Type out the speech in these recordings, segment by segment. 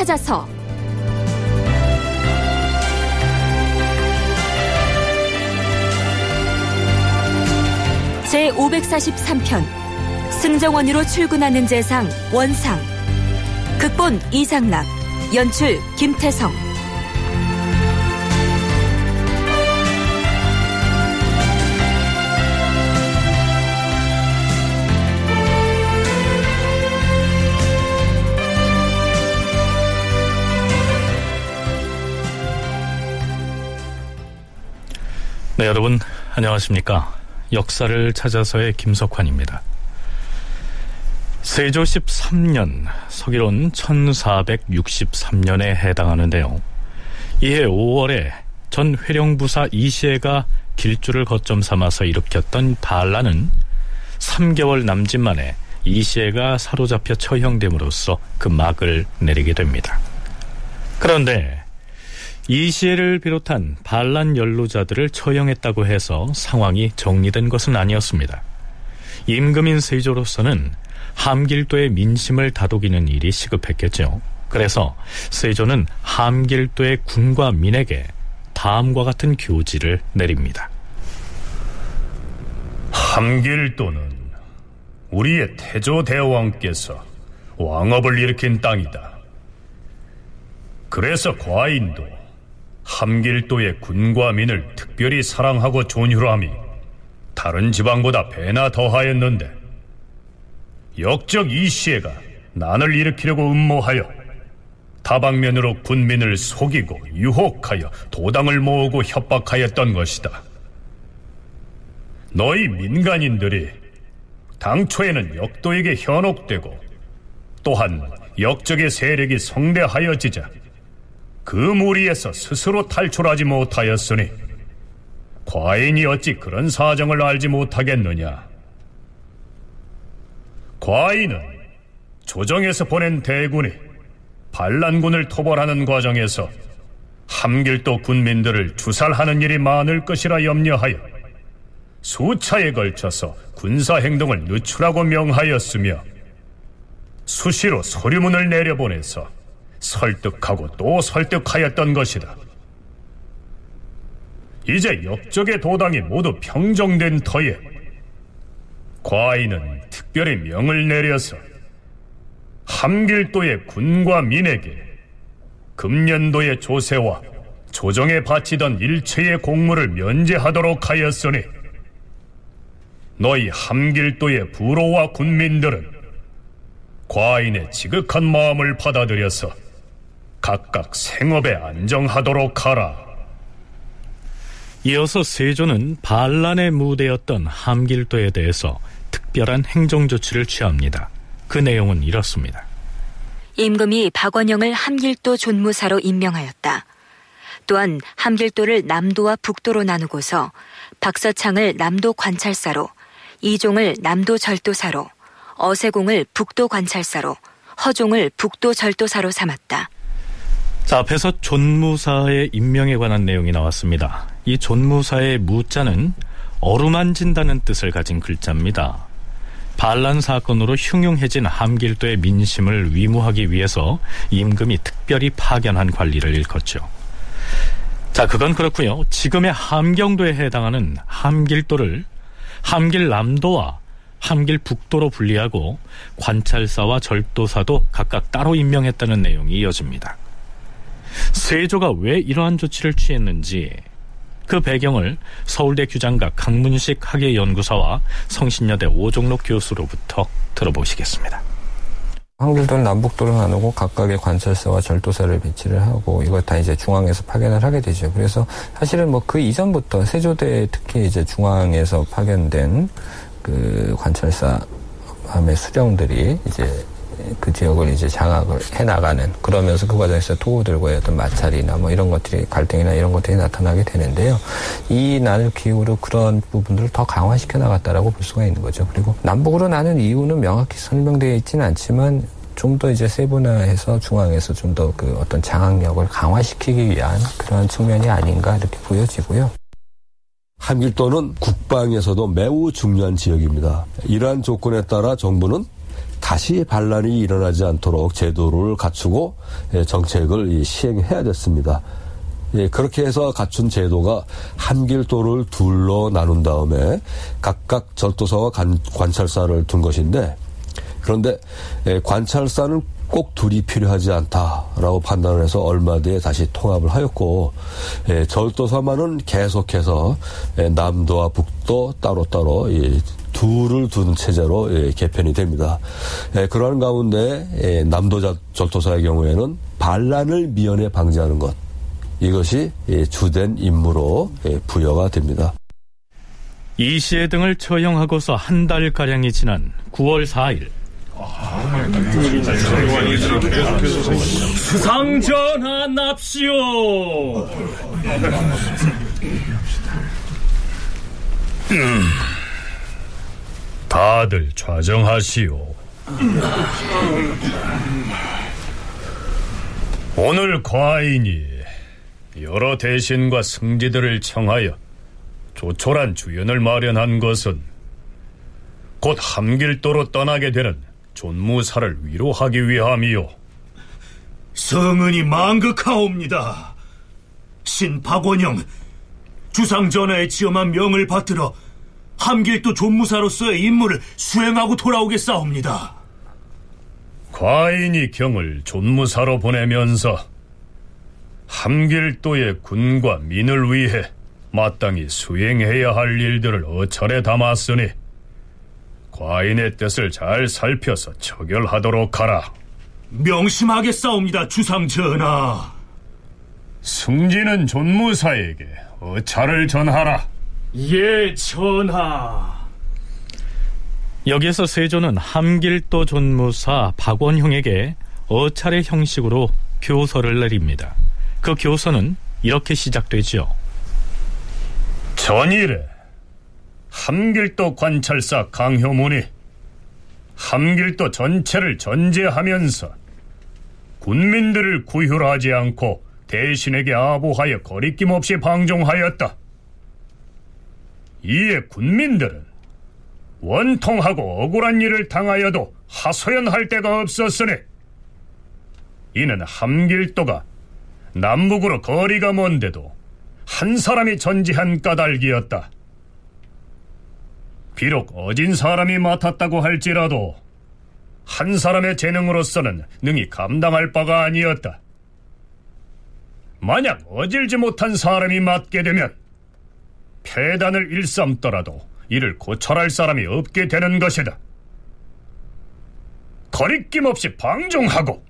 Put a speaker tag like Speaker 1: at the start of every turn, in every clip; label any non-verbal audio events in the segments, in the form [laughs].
Speaker 1: 찾아서. 제 543편 승정원으로 출근하는 재상 원상. 극본 이상락 연출 김태성
Speaker 2: 네, 여러분 안녕하십니까? 역사를 찾아서의 김석환입니다. 세조 13년, 서기론 1463년에 해당하는데요. 이해 5월에 전 회령부사 이시해가 길주를 거점 삼아서 일으켰던 반란은 3개월 남짓 만에 이시해가 사로잡혀 처형됨으로써 그 막을 내리게 됩니다. 그런데 이시해를 비롯한 반란 연루자들을 처형했다고 해서 상황이 정리된 것은 아니었습니다. 임금인 세조로서는 함길도의 민심을 다독이는 일이 시급했겠죠. 그래서 세조는 함길도의 군과 민에게 다음과 같은 교지를 내립니다.
Speaker 3: 함길도는 우리의 태조 대왕께서 왕업을 일으킨 땅이다. 그래서 과인도 함길도의 군과 민을 특별히 사랑하고 존휴함이 다른 지방보다 배나 더하였는데 역적 이시애가 난을 일으키려고 음모하여 다방면으로 군민을 속이고 유혹하여 도당을 모으고 협박하였던 것이다. 너희 민간인들이 당초에는 역도에게 현혹되고 또한 역적의 세력이 성대하여지자 그 무리에서 스스로 탈출하지 못하였으니 과인이 어찌 그런 사정을 알지 못하겠느냐? 과인은 조정에서 보낸 대군이 반란군을 토벌하는 과정에서 함길도 군민들을 주살하는 일이 많을 것이라 염려하여 수차에 걸쳐서 군사 행동을 늦추라고 명하였으며 수시로 서류문을 내려보내서 설득하고 또 설득하였던 것이다. 이제 역적의 도당이 모두 평정된 터에 과인은 특별히 명을 내려서 함길도의 군과 민에게 금년도의 조세와 조정에 바치던 일체의 공무를 면제하도록 하였으니 너희 함길도의 부로와 군민들은 과인의 지극한 마음을 받아들여서 각각 생업에 안정하도록 하라.
Speaker 2: 이어서 세조는 반란의 무대였던 함길도에 대해서 특별한 행정 조치를 취합니다. 그 내용은 이렇습니다.
Speaker 1: 임금이 박원영을 함길도 존무사로 임명하였다. 또한 함길도를 남도와 북도로 나누고서 박서창을 남도 관찰사로, 이종을 남도 절도사로, 어세공을 북도 관찰사로, 허종을 북도 절도사로 삼았다.
Speaker 2: 자, 앞에서 존무사의 임명에 관한 내용이 나왔습니다. 이 존무사의 무자는 어루만진다는 뜻을 가진 글자입니다. 반란 사건으로 흉흉해진 함길도의 민심을 위무하기 위해서 임금이 특별히 파견한 관리를 일컫죠. 자, 그건 그렇고요. 지금의 함경도에 해당하는 함길도를 함길남도와 함길북도로 분리하고 관찰사와 절도사도 각각 따로 임명했다는 내용이 이어집니다. 세조가 왜 이러한 조치를 취했는지 그 배경을 서울대 규장각 강문식 학예연구사와 성신여대 오종록 교수로부터 들어보시겠습니다.
Speaker 4: 한길도는 남북도를 나누고 각각의 관찰사와 절도사를 배치를 하고 이걸 다 이제 중앙에서 파견을 하게 되죠. 그래서 사실은 뭐 그 이전부터 세조대 특히 이제 중앙에서 파견된 그 관찰사 함의 수령들이 이제 그 지역을 이제 장악을 해 나가는 그러면서 그 과정에서 토호들과의 어떤 마찰이나 뭐 이런 것들이 갈등이나 이런 것들이 나타나게 되는데요. 이 나눌 기후로 그런 부분들을 더 강화시켜 나갔다라고 볼 수가 있는 거죠. 그리고 남북으로 나눈 이유는 명확히 설명되어 있지는 않지만 좀더 이제 세분화해서 중앙에서 좀 더 그 어떤 장악력을 강화시키기 위한 그러한 측면이 아닌가 이렇게 보여지고요.
Speaker 5: 한길도는 국방에서도 매우 중요한 지역입니다. 이러한 조건에 따라 정부는 다시 반란이 일어나지 않도록 제도를 갖추고 예, 정책을 시행해야 됐습니다. 예, 그렇게 해서 갖춘 제도가 한길도를 둘러 나눈 다음에 각각 절도사와 관, 찰사를둔 것인데 그런데 예, 관찰사는 꼭 둘이 필요하지 않다라고 판단을 해서 얼마 뒤에 다시 통합을 하였고 예, 절도사만은 계속해서 예, 남도와 북도 따로따로 예, 둘을 둔 체제로 예, 개편이 됩니다. 예, 그러한 가운데 예, 남도 절도사의 경우에는 반란을 미연에 방지하는 것 이것이 예, 주된 임무로 예, 부여가 됩니다.
Speaker 2: 이시의 등을 처형하고서 한 달가량이 지난 9월 4일
Speaker 3: 수상 전하 납시오. 음, 다들 좌정하시오. 오늘 과인이 여러 대신과 승지들을 청하여 조촐한 주연을 마련한 것은 곧 함길도로 떠나게 되는 존무사를 위로하기 위함이요.
Speaker 6: 성은이 망극하옵니다. 신 박원영, 주상전하의 지엄한 명을 받들어 함길도 존무사로서의 임무를 수행하고 돌아오겠사옵니다.
Speaker 3: 과인이 경을 존무사로 보내면서 함길도의 군과 민을 위해 마땅히 수행해야 할 일들을 어철에 담았으니 과인의 뜻을 잘 살펴서 처결하도록 하라.
Speaker 6: 명심하겠사옵니다, 주상 전하.
Speaker 3: 승진은 존무사에게 어차를 전하라.
Speaker 6: 예, 전하.
Speaker 2: 여기에서 세조는 함길도 존무사 박원형에게 어찰의 형식으로 교서를 내립니다. 그 교서는 이렇게 시작되지요.
Speaker 3: 전일에 함길도 관찰사 강효문이 함길도 전체를 전제하면서 군민들을 구휼하지 않고 대신에게 아부하여 거리낌 없이 방종하였다. 이에 군민들은 원통하고 억울한 일을 당하여도 하소연할 데가 없었으니 이는 함길도가 남북으로 거리가 먼데도 한 사람이 전지한 까닭이었다. 비록 어진 사람이 맡았다고 할지라도 한 사람의 재능으로서는 능히 감당할 바가 아니었다. 만약 어질지 못한 사람이 맡게 되면 폐단을 일삼더라도 이를 고철할 사람이 없게 되는 것이다. 거리낌 없이 방종하고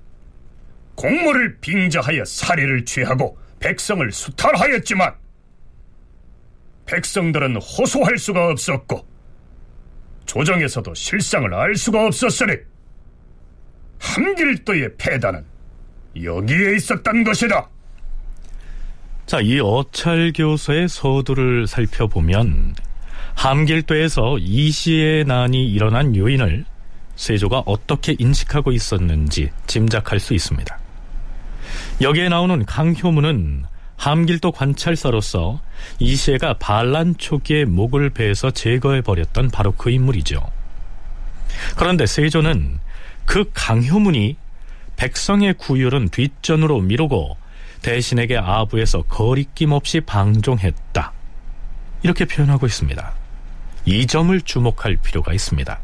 Speaker 3: 공무를 빙자하여 사리를 취하고 백성을 수탈하였지만 백성들은 호소할 수가 없었고 조정에서도 실상을 알 수가 없었으니 함길도의 패단은 여기에 있었던 것이다.
Speaker 2: 자, 이 어찰교서의 서두를 살펴보면 함길도에서 이시의 난이 일어난 요인을 세조가 어떻게 인식하고 있었는지 짐작할 수 있습니다. 여기에 나오는 강효문은 함길도 관찰사로서 이시에가 반란 초기에 목을 베서 제거해버렸던 바로 그 인물이죠. 그런데 세조는 그 강효문이 백성의 구휼은 뒷전으로 미루고 대신에게 아부에서 거리낌 없이 방종했다. 이렇게 표현하고 있습니다. 이 점을 주목할 필요가 있습니다.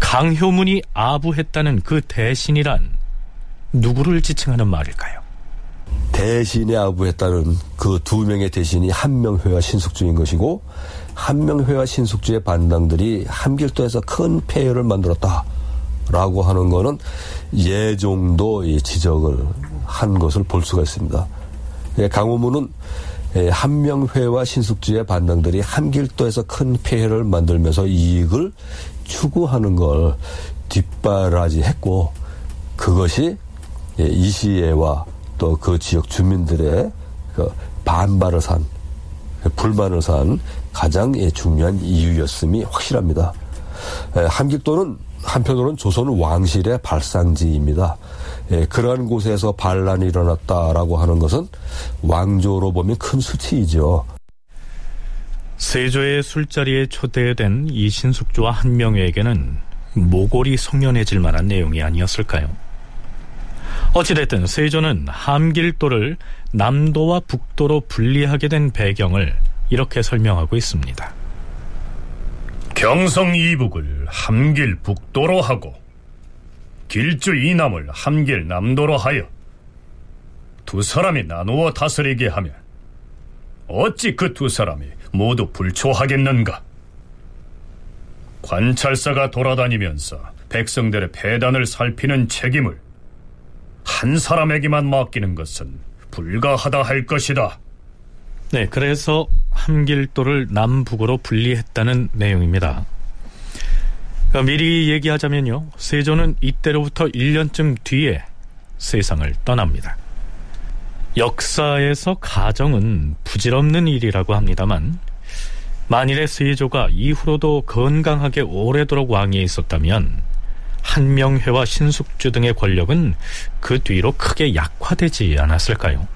Speaker 2: 강효문이 아부했다는 그 대신이란 누구를 지칭하는 말일까요?
Speaker 5: 대신에 아부했다는 그 두 명의 대신이 한명회와 신숙주인 것이고 한명회와 신숙주의 반당들이 함길도에서 큰 폐해를 만들었다라고 하는 것은 예정도 지적을 한 것을 볼 수가 있습니다. 예, 강호문은 예, 한명회와 신숙주의 반당들이 함길도에서 큰 폐해를 만들면서 이익을 추구하는 걸 뒷바라지했고 그것이 예, 이시애와 또 그 지역 주민들의 그 반발을 산 불만을 산 가장 중요한 이유였음이 확실합니다. 함길도는 한편으로는 조선 왕실의 발상지입니다. 그러한 곳에서 반란이 일어났다라고 하는 것은 왕조로 보면 큰 수치이죠.
Speaker 2: 세조의 술자리에 초대된 이신숙주와 한명회에게는 모골이 송연해질 만한 내용이 아니었을까요? 어찌됐든 세조는 함길도를 남도와 북도로 분리하게 된 배경을 이렇게 설명하고 있습니다.
Speaker 3: 경성 이북을 함길 북도로 하고 길주 이남을 함길 남도로 하여 두 사람이 나누어 다스리게 하면 어찌 그 두 사람이 모두 불초하겠는가? 관찰사가 돌아다니면서 백성들의 배단을 살피는 책임을 한 사람에게만 맡기는 것은 불가하다 할 것이다.
Speaker 2: 네, 그래서 함길도를 남북으로 분리했다는 내용입니다. 그러니까 미리 얘기하자면요. 세조는 이때로부터 1년쯤 뒤에 세상을 떠납니다. 역사에서 가정은 부질없는 일이라고 합니다만 만일에 세조가 이후로도 건강하게 오래도록 왕위에 있었다면 한명회와 신숙주 등의 권력은 그 뒤로 크게 약화되지 않았을까요?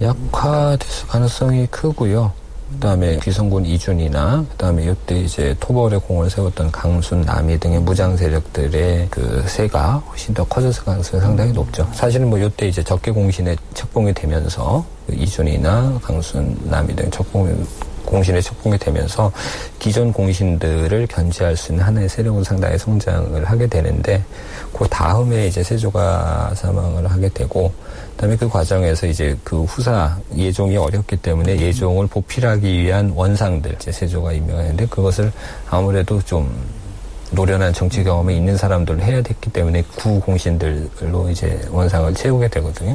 Speaker 4: 약화됐을 가능성이 크고요. 그다음에 귀성군 이준이나 그다음에 이때 이제 토벌의 공을 세웠던 강순, 남이 등의 무장 세력들의 그 세가 훨씬 더 커졌을 가능성이 상당히 높죠. 사실은 뭐 이때 이제 적개 공신에 책봉이 되면서 그 이준이나 강순, 남이 등 척봉 공신에 책봉이 되면서 기존 공신들을 견제할 수 있는 하나의 세력은 상당히 성장을 하게 되는데 그 다음에 이제 세조가 사망을 하게 되고 그다음에 그 과정에서 이제 그 후사 예종이 어렵기 때문에 예종을 보필하기 위한 원상들 이제 세조가 임명했는데 그것을 아무래도 좀 노련한 정치 경험이 있는 사람들을 해야 됐기 때문에 구 공신들로 이제 원상을 채우게 되거든요.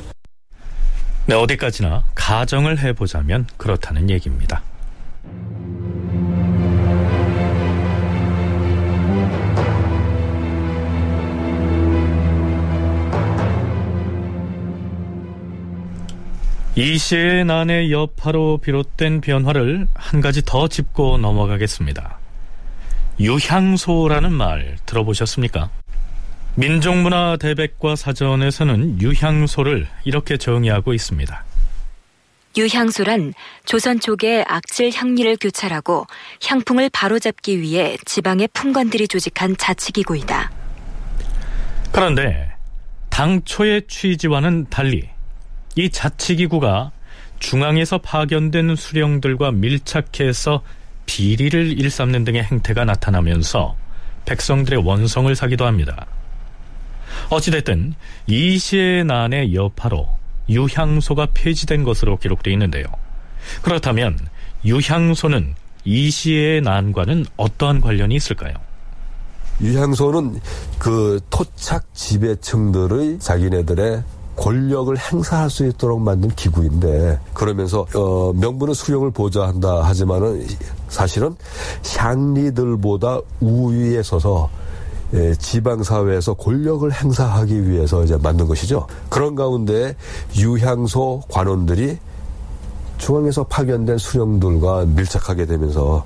Speaker 2: 네, 어디까지나 가정을 해보자면 그렇다는 얘기입니다. 이 시의 난의 여파로 비롯된 변화를 한 가지 더 짚고 넘어가겠습니다. 유향소라는 말 들어보셨습니까? 민족문화 대백과 사전에서는 유향소를 이렇게 정의하고 있습니다.
Speaker 1: 유향소란 조선 쪽의 악질 향리를 교찰하고 향풍을 바로잡기 위해 지방의 품관들이 조직한 자치기구이다.
Speaker 2: 그런데 당초의 취지와는 달리 이 자치기구가 중앙에서 파견된 수령들과 밀착해서 비리를 일삼는 등의 행태가 나타나면서 백성들의 원성을 사기도 합니다. 어찌됐든 이 시의 난의 여파로 유향소가 폐지된 것으로 기록되어 있는데요. 그렇다면 유향소는 이 시의 난과는 어떠한 관련이 있을까요?
Speaker 5: 유향소는 그 토착 지배층들의 자기네들의 권력을 행사할 수 있도록 만든 기구인데 그러면서 어, 명분은 수령을 보좌한다 하지만은 사실은 향리들보다 우위에 서서 예, 지방사회에서 권력을 행사하기 위해서 이제 만든 것이죠. 그런 가운데 유향소 관원들이 중앙에서 파견된 수령들과 밀착하게 되면서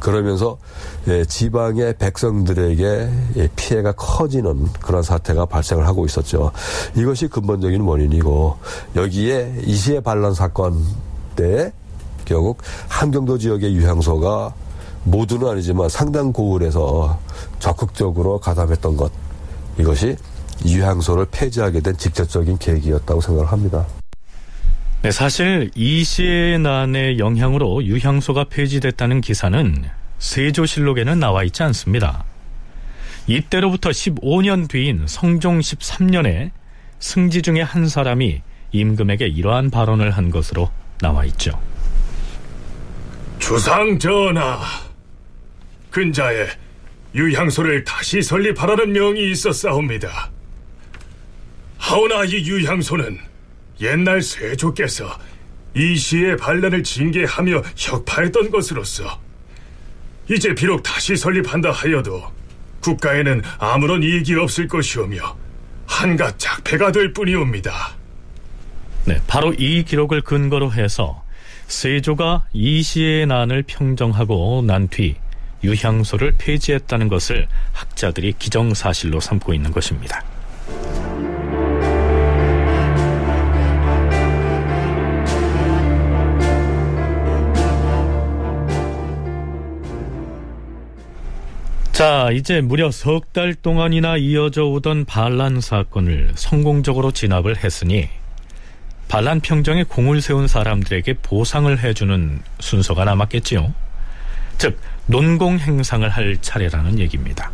Speaker 5: 그러면서 예, 지방의 백성들에게 예, 피해가 커지는 그런 사태가 발생을 하고 있었죠. 이것이 근본적인 원인이고 여기에 이시의 반란 사건 때 결국 한경도 지역의 유향소가 모두는 아니지만 상당 고을에서 적극적으로 가담했던 것 이것이 유향소를 폐지하게 된 직접적인 계기였다고 생각을 합니다.
Speaker 2: 네, 사실 이시의 난의 영향으로 유향소가 폐지됐다는 기사는 세조실록에는 나와 있지 않습니다. 이때로부터 15년 뒤인 성종 13년에 승지 중에 한 사람이 임금에게 이러한 발언을 한 것으로 나와 있죠.
Speaker 6: 주상 전하, 근자에 유향소를 다시 설립하라는 명이 있었사옵니다. 하오나 이 유향소는 옛날 세조께서 이 시의 반란을 징계하며 혁파했던 것으로서 이제 비록 다시 설립한다 하여도 국가에는 아무런 이익이 없을 것이오며 한갓 작패가 될 뿐이옵니다.
Speaker 2: 네, 바로 이 기록을 근거로 해서 세조가 이 시의 난을 평정하고 난 뒤 유향소를 폐지했다는 것을 학자들이 기정사실로 삼고 있는 것입니다. 자, 이제 무려 석 달 동안이나 이어져 오던 반란 사건을 성공적으로 진압을 했으니 반란 평정에 공을 세운 사람들에게 보상을 해주는 순서가 남았겠지요. 즉, 논공 행상을 할 차례라는 얘기입니다.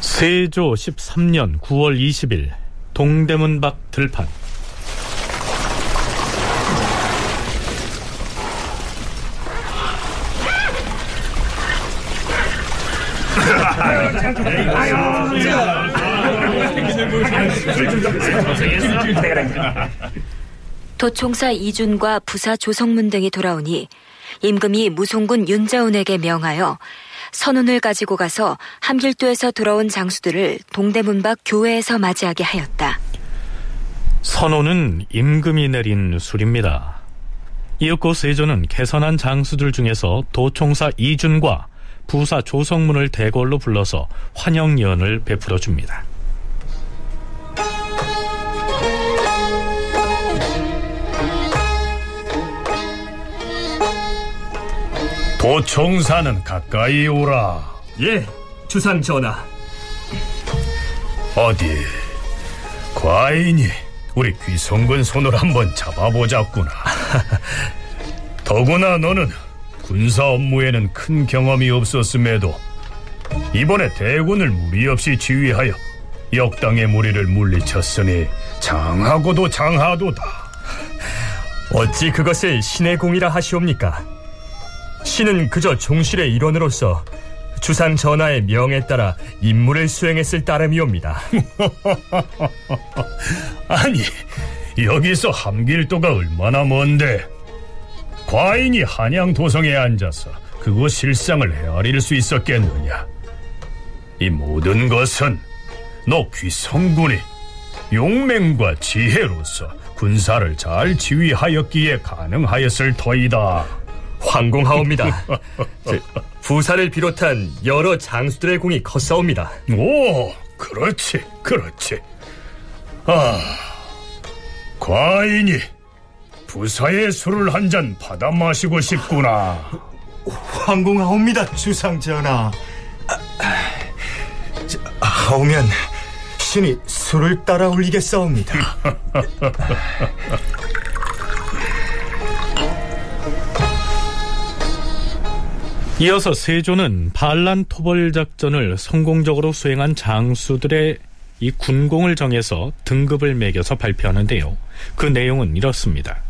Speaker 2: 세조 13년 9월 20일 동대문 밖 들판 [laughs]
Speaker 1: 도총사 이준과 부사 조성문 등이 돌아오니 임금이 무송군 윤자운에게 명하여 선운을 가지고 가서 함길도에서 돌아온 장수들을 동대문 밖 교회에서 맞이하게 하였다.
Speaker 2: 선호는 임금이 내린 술입니다. 이윽고 세조는 개선한 장수들 중에서 도총사 이준과 부사 조성문을 대궐로 불러서 환영연을 베풀어 줍니다.
Speaker 3: 도총사는 가까이 오라.
Speaker 7: 예, 주상 전하.
Speaker 3: 어디 과인이 우리 귀성군 손을 한번 잡아보자꾸나. [laughs] 더구나 너는 군사 업무에는 큰 경험이 없었음에도 이번에 대군을 무리 없이 지휘하여 역당의 무리를 물리쳤으니 장하고도 장하도다.
Speaker 7: 어찌 그것을 신의 공이라 하시옵니까? 신은 그저 종실의 일원으로서 주상 전하의 명에 따라 임무를 수행했을 따름이옵니다. [laughs]
Speaker 3: 아니 여기서 함길도가 얼마나 먼데 과인이 한양 도성에 앉아서 그곳 실상을 헤아릴 수 있었겠느냐? 이 모든 것은 너 귀 성군이 용맹과 지혜로서 군사를 잘 지휘하였기에 가능하였을 터이다.
Speaker 7: 황공하옵니다. 저, 부사를 비롯한 여러 장수들의 공이 컸사옵니다.
Speaker 3: 오, 그렇지, 그렇지. 아, 과인이 부사의 술을 한 잔 받아 마시고 싶구나.
Speaker 8: 황공하옵니다, 주상전하. 하오면 신이 술을 따라 올리겠사옵니다. [laughs]
Speaker 2: 이어서 세조는 반란 토벌 작전을 성공적으로 수행한 장수들의 이 군공을 정해서 등급을 매겨서 발표하는데요. 그 내용은 이렇습니다.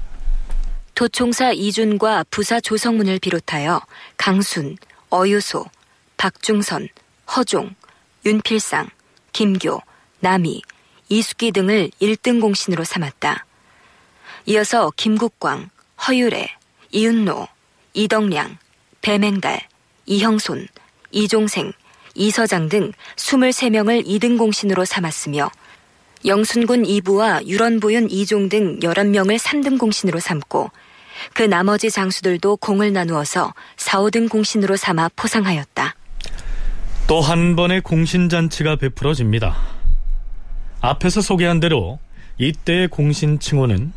Speaker 1: 도총사 이준과 부사 조성문을 비롯하여 강순, 어유소, 박중선, 허종, 윤필상, 김교, 남이, 이숙기 등을 1등 공신으로 삼았다. 이어서 김국광, 허유래, 이윤노, 이덕량, 배맹달, 이형손, 이종생, 이서장 등 23명을 2등 공신으로 삼았으며 영순군 2부와 유런보윤 2종 등 11명을 3등 공신으로 삼고 그 나머지 장수들도 공을 나누어서 4, 5등 공신으로 삼아 포상하였다.
Speaker 2: 또 한 번의 공신잔치가 베풀어집니다. 앞에서 소개한 대로 이때의 공신 칭호는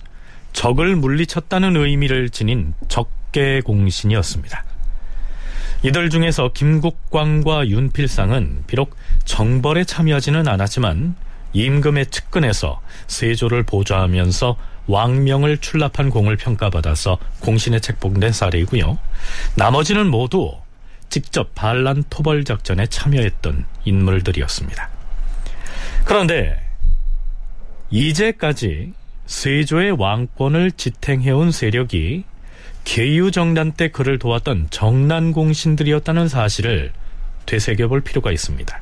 Speaker 2: 적을 물리쳤다는 의미를 지닌 적개 공신이었습니다. 이들 중에서 김국광과 윤필상은 비록 정벌에 참여하지는 않았지만 임금의 측근에서 세조를 보좌하면서 왕명을 출납한 공을 평가받아서 공신에 책봉된 사례이고요. 나머지는 모두 직접 반란 토벌 작전에 참여했던 인물들이었습니다. 그런데 이제까지 세조의 왕권을 지탱해온 세력이 계유정난 때 그를 도왔던 정난공신들이었다는 사실을 되새겨볼 필요가 있습니다.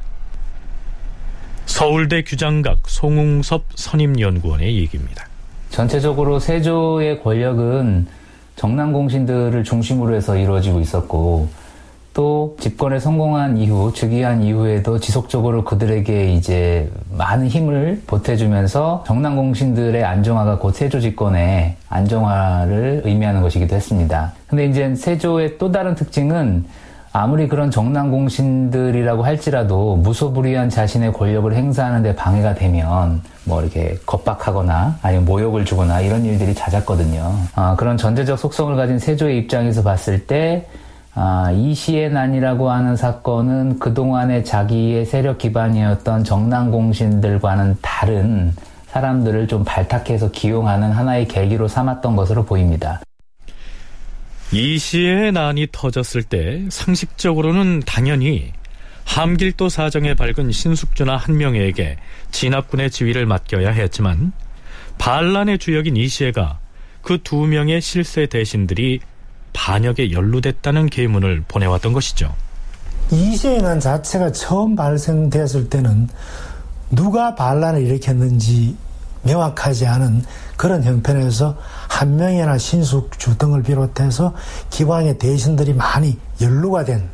Speaker 2: 서울대 규장각 송웅섭 선임연구원의 얘기입니다.
Speaker 9: 전체적으로 세조의 권력은 정난공신들을 중심으로 해서 이루어지고 있었고 또 집권에 성공한 이후 즉위한 이후에도 지속적으로 그들에게 이제 많은 힘을 보태주면서 정난공신들의 안정화가 곧 세조 집권의 안정화를 의미하는 것이기도 했습니다. 근데 이제 세조의 또 다른 특징은 아무리 그런 정난공신들이라고 할지라도 무소불위한 자신의 권력을 행사하는데 방해가 되면 뭐 이렇게 겁박하거나 아니면 모욕을 주거나 이런 일들이 잦았거든요. 아, 그런 전제적 속성을 가진 세조의 입장에서 봤을 때 아, 이시의 난이라고 하는 사건은 그동안의 자기의 세력 기반이었던 정난공신들과는 다른 사람들을 좀 발탁해서 기용하는 하나의 계기로 삼았던 것으로 보입니다.
Speaker 2: 이 시의 난이 터졌을 때 상식적으로는 당연히 함길도 사정에 밝은 신숙주나 한명에게 진압군의 지위를 맡겨야 했지만 반란의 주역인 이시에가 그 두 명의 실세 대신들이 반역에 연루됐다는 계문을 보내왔던 것이죠.
Speaker 10: 이시행안 자체가 처음 발생되었을 때는 누가 반란을 일으켰는지 명확하지 않은 그런 형편에서 한명이나 신숙주 등을 비롯해서 기왕의 대신들이 많이 연루가 된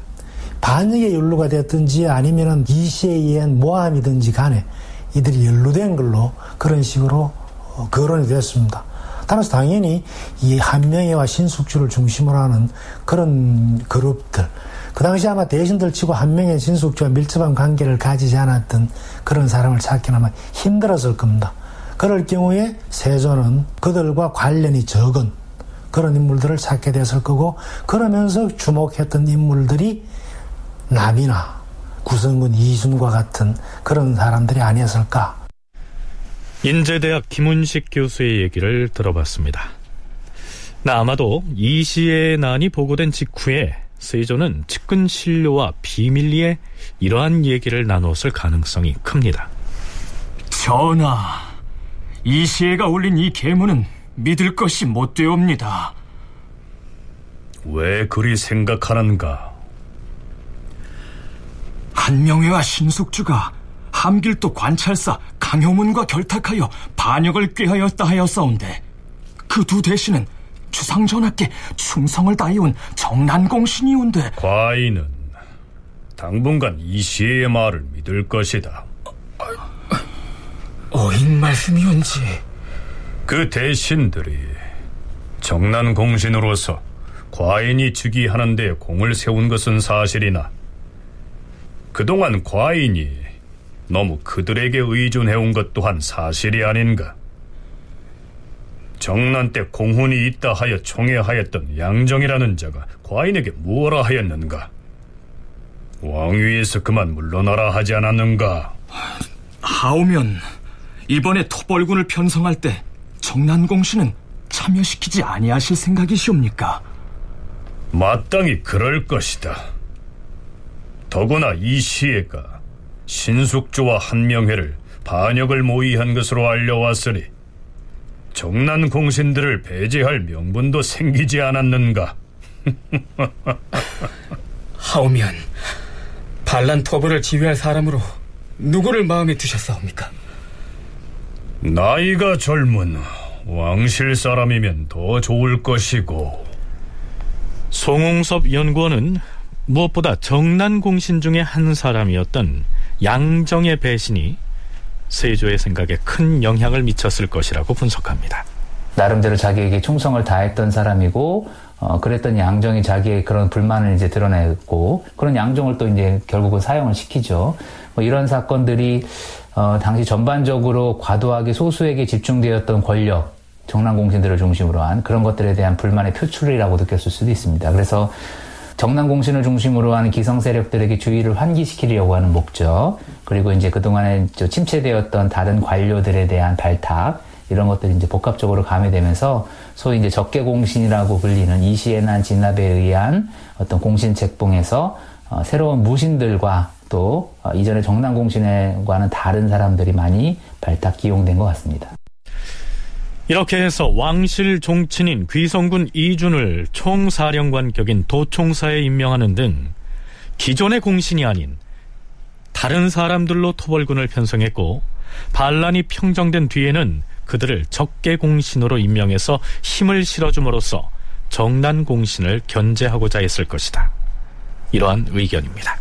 Speaker 10: 반역에 연루가 됐든지 아니면은 이시에 의한 모함이든지 간에 이들이 연루된 걸로 그런 식으로 어, 거론이 됐습니다. 따라서 당연히 이 한명회와 신숙주를 중심으로 하는 그런 그룹들, 그 당시 아마 대신들 치고 한명회 신숙주와 밀접한 관계를 가지지 않았던 그런 사람을 찾기는 아마 힘들었을 겁니다. 그럴 경우에 세조는 그들과 관련이 적은 그런 인물들을 찾게 됐을 거고 그러면서 주목했던 인물들이 남이나 구성군 이순과 같은 그런 사람들이 아니었을까
Speaker 2: 인제대학 김은식 교수의 얘기를 들어봤습니다. 나 아마도 이 시의 난이 보고된 직후에 세조는 측근 신료와 비밀리에 이러한 얘기를 나눴을 가능성이 큽니다.
Speaker 6: 전하, 이 시에가 올린 이 계문은 믿을 것이 못 되옵니다.
Speaker 3: 왜 그리 생각하는가?
Speaker 6: 한명회와 신숙주가 함길도 관찰사 강효문과 결탁하여 반역을 꾀하였다 하였사온데 그 두 대신은 주상전하께 충성을 다해온 정난공신이온데
Speaker 3: 과인은 당분간 이시의 말을 믿을 것이다.
Speaker 6: 어인 말씀이온지
Speaker 3: 그 대신들이 정난 공신으로서 과인이 즉위하는 데 공을 세운 것은 사실이나 그동안 과인이 너무 그들에게 의존해온 것 또한 사실이 아닌가. 정난 때 공훈이 있다 하여 총애하였던 양정이라는 자가 과인에게 무엇라 하였는가? 왕위에서 그만 물러나라 하지 않았는가?
Speaker 6: 하오면 이번에 토벌군을 편성할 때 정난공신은 참여시키지 아니하실 생각이시옵니까?
Speaker 3: 마땅히 그럴 것이다. 더구나 이 시에가 신숙주와 한명회를 반역을 모의한 것으로 알려왔으니 정난 공신들을 배제할 명분도 생기지 않았는가? [laughs]
Speaker 6: 하오면 반란 토벌을 지휘할 사람으로 누구를 마음에 두셨사옵니까?
Speaker 3: 나이가 젊은 왕실 사람이면 더 좋을 것이고
Speaker 2: 송웅섭 연구원은 무엇보다 정난 공신 중의 한 사람이었던 양정의 배신이 세조의 생각에 큰 영향을 미쳤을 것이라고 분석합니다.
Speaker 9: 나름대로 자기에게 충성을 다했던 사람이고 어, 그랬던 양정이 자기의 그런 불만을 이제 드러냈고 그런 양정을 또 이제 결국은 사용을 시키죠. 뭐 이런 사건들이 어, 당시 전반적으로 과도하게 소수에게 집중되었던 권력, 정난공신들을 중심으로 한 그런 것들에 대한 불만의 표출이라고 느꼈을 수도 있습니다. 그래서 정난공신을 중심으로 하는 기성 세력들에게 주의를 환기시키려고 하는 목적, 그리고 이제 그동안에 침체되었던 다른 관료들에 대한 발탁, 이런 것들이 이제 복합적으로 가미되면서 소위 이제 적개 공신이라고 불리는 이시에난 진압에 의한 어떤 공신 책봉에서 어, 새로운 무신들과 또 어, 이전의 정난공신과는 다른 사람들이 많이 발탁 기용된 것 같습니다.
Speaker 2: 이렇게 해서 왕실 종친인 귀성군 이준을 총사령관 격인 도총사에 임명하는 등 기존의 공신이 아닌 다른 사람들로 토벌군을 편성했고 반란이 평정된 뒤에는 그들을 적개 공신으로 임명해서 힘을 실어줌으로써 정난 공신을 견제하고자 했을 것이다. 이러한 의견입니다.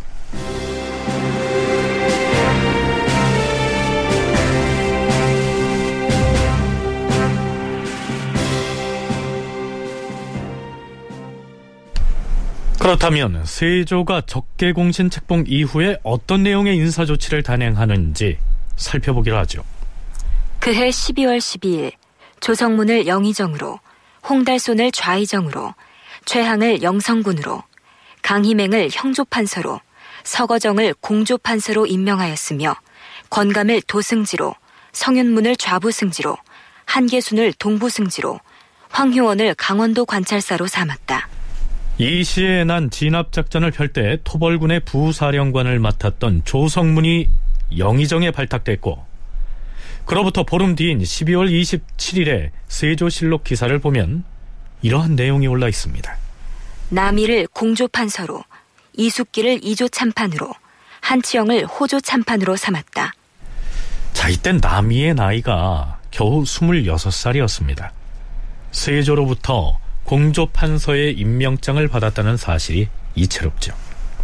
Speaker 2: 그렇다면 세조가 적개 공신 책봉 이후에 어떤 내용의 인사 조치를 단행하는지 살펴보기로 하죠.
Speaker 1: 그해 12월 12일 조성문을 영의정으로 홍달손을 좌의정으로 최항을 영성군으로 강희맹을 형조판서로 서거정을 공조판서로 임명하였으며 권감을 도승지로 성윤문을 좌부승지로 한계순을 동부승지로 황효원을 강원도 관찰사로 삼았다.
Speaker 2: 이 시에 난 진압작전을 펼 때 토벌군의 부사령관을 맡았던 조성문이 영의정에 발탁됐고 그로부터 보름 뒤인 12월 27일에 세조실록 기사를 보면 이러한 내용이 올라 있습니다.
Speaker 1: 남이를 공조판서로 이숙기를 이조참판으로 한치영을 호조참판으로 삼았다.
Speaker 2: 자, 이때 남이의 나이가 겨우 26살이었습니다. 세조로부터 공조판서의 임명장을 받았다는 사실이 이채롭죠.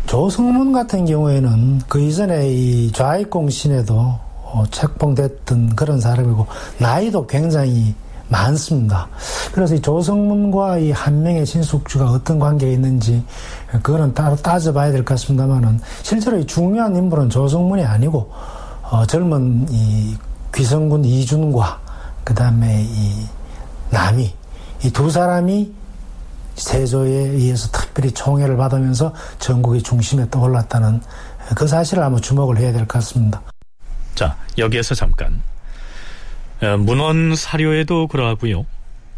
Speaker 10: 조성문 같은 경우에는 그 이전에 이 좌익공 신에도 어, 책봉됐던 그런 사람이고 나이도 굉장히 많습니다. 그래서 이 조성문과 이 한 명의 신숙주가 어떤 관계가 있는지 그거는 따로 따져봐야 될 것 같습니다만은 실제로 이 중요한 인물은 조성문이 아니고 어, 젊은 이 귀성군 이준과 그 다음에 이 남이 이 두 사람이 세조에 의해서 특별히 총애를 받으면서 전국의 중심에 떠올랐다는 그 사실을 한번 주목을 해야 될 것 같습니다.
Speaker 2: 자, 여기에서 잠깐. 어, 문헌 사료에도 그러하고요.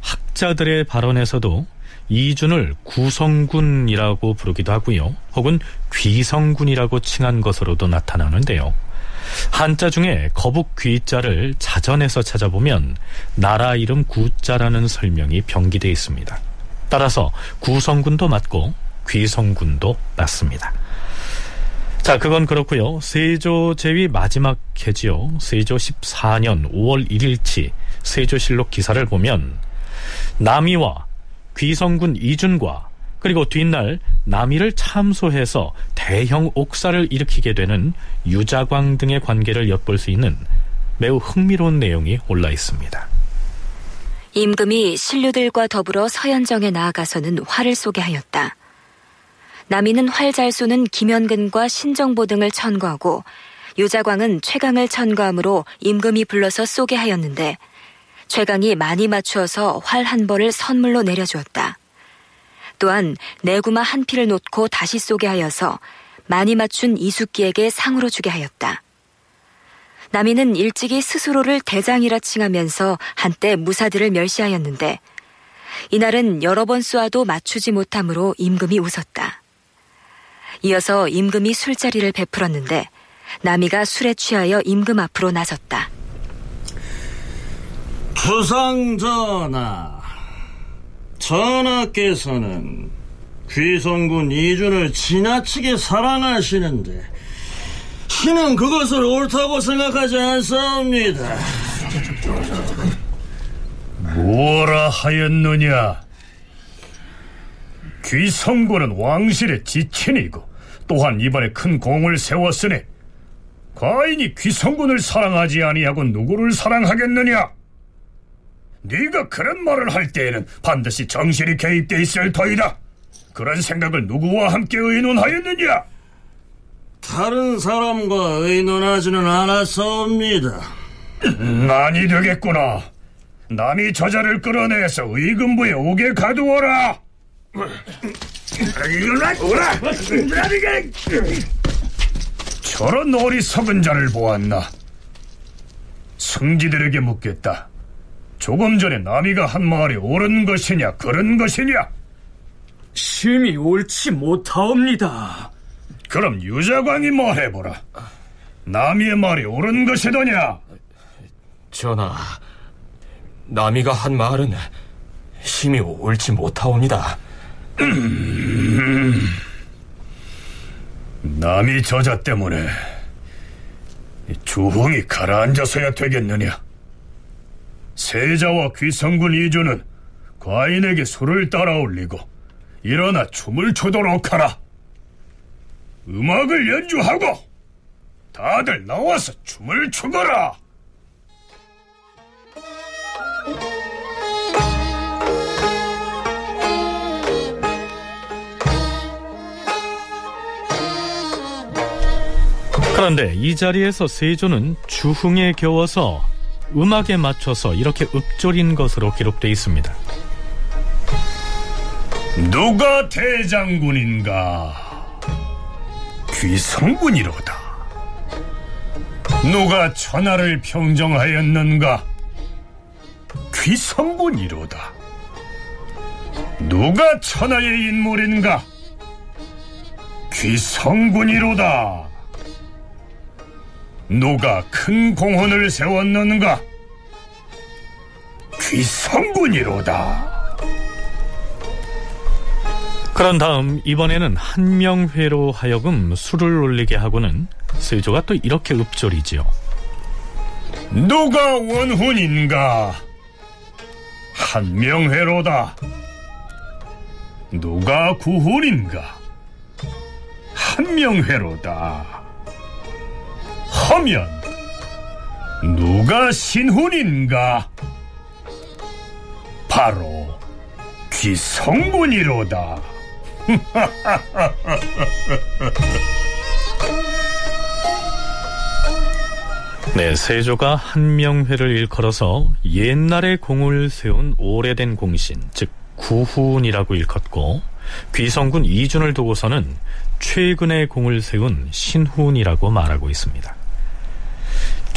Speaker 2: 학자들의 발언에서도 이준을 구성군이라고 부르기도 하고요. 혹은 귀성군이라고 칭한 것으로도 나타나는데요. 한자 중에 거북 귀자를 자전에서 찾아보면 나라 이름 구자라는 설명이 병기되어 있습니다. 따라서 구성군도 맞고 귀성군도 맞습니다. 자, 그건 그렇고요. 세조 제위 마지막 해지요. 세조 14년 5월 1일치 세조실록 기사를 보면 남이와 귀성군 이준과 그리고 뒷날 남이를 참소해서 대형 옥사를 일으키게 되는 유자광 등의 관계를 엿볼 수 있는 매우 흥미로운 내용이 올라 있습니다.
Speaker 1: 임금이 신료들과 더불어 서현정에 나아가서는 활을 쏘게 하였다. 남이는 활잘 쏘는 김현근과 신정보 등을 천거하고 유자광은 최강을 천거함으로 임금이 불러서 쏘게 하였는데 최강이 많이 맞추어서 활 한 벌을 선물로 내려주었다. 또한 내구마 한 피를 놓고 다시 쏘게 하여서 많이 맞춘 이숙기에게 상으로 주게 하였다. 남이는 일찍이 스스로를 대장이라 칭하면서 한때 무사들을 멸시하였는데 이날은 여러 번 쏘아도 맞추지 못하므로 임금이 웃었다. 이어서 임금이 술자리를 베풀었는데 남이가 술에 취하여 임금 앞으로 나섰다.
Speaker 11: 주상전하, 전하께서는 귀성군 이준을 지나치게 사랑하시는데 신은 그것을 옳다고 생각하지 않사옵니다.
Speaker 3: 뭐라 하였느냐? 귀성군은 왕실의 지친이고 또한 이번에 큰 공을 세웠으니 과인이 귀성군을 사랑하지 아니하고 누구를 사랑하겠느냐? 네가 그런 말을 할 때에는 반드시 정실이 개입돼 있을 터이다. 그런 생각을 누구와 함께 의논하였느냐?
Speaker 11: 다른 사람과 의논하지는 않았사옵니다.
Speaker 3: 난이 되겠구나. 남이 저자를 끌어내서 의금부에 오게 가두어라. 저런 어리석은 자를 보았나? 승지들에게 묻겠다. 조금 전에 남이가 한 말이 옳은 것이냐 그런 것이냐?
Speaker 6: 심히 옳지 못하옵니다.
Speaker 3: 그럼 유자광이 말해보라. 남이의 말이 옳은 것이더냐?
Speaker 7: 전하, 남이가 한 말은 심히 옳지 못하옵니다. [clears throat]
Speaker 3: 남이 저자 때문에 주흥이 가라앉아서야 되겠느냐? 세자와 귀성군 이주는 과인에게 술을 따라 올리고 일어나 춤을 추도록 하라. 음악을 연주하고 다들 나와서 춤을 추거라.
Speaker 2: 그런데 이 자리에서 세조는 주흥에 겨워서 음악에 맞춰서 이렇게 읊조린 것으로 기록되어 있습니다.
Speaker 3: 누가 대장군인가? 귀성군이로다. 누가 천하를 평정하였는가? 귀성군이로다. 누가 천하의 인물인가? 귀성군이로다. 누가 큰 공헌을 세웠는가? 귀성군이로다.
Speaker 2: 그런 다음 이번에는 한명회로 하여금 술을 올리게 하고는 세조가 또 이렇게 읊조리지요.
Speaker 3: 누가 원훈인가? 한명회로다. 누가 구훈인가? 한명회로다. 하면 누가 신훈인가? 바로 귀성군이로다. [laughs]
Speaker 2: 네, 세조가 한명회를 일컬어서 옛날에 공을 세운 오래된 공신, 즉 구훈이라고 일컫고 귀성군 이준을 두고서는 최근에 공을 세운 신훈이라고 말하고 있습니다.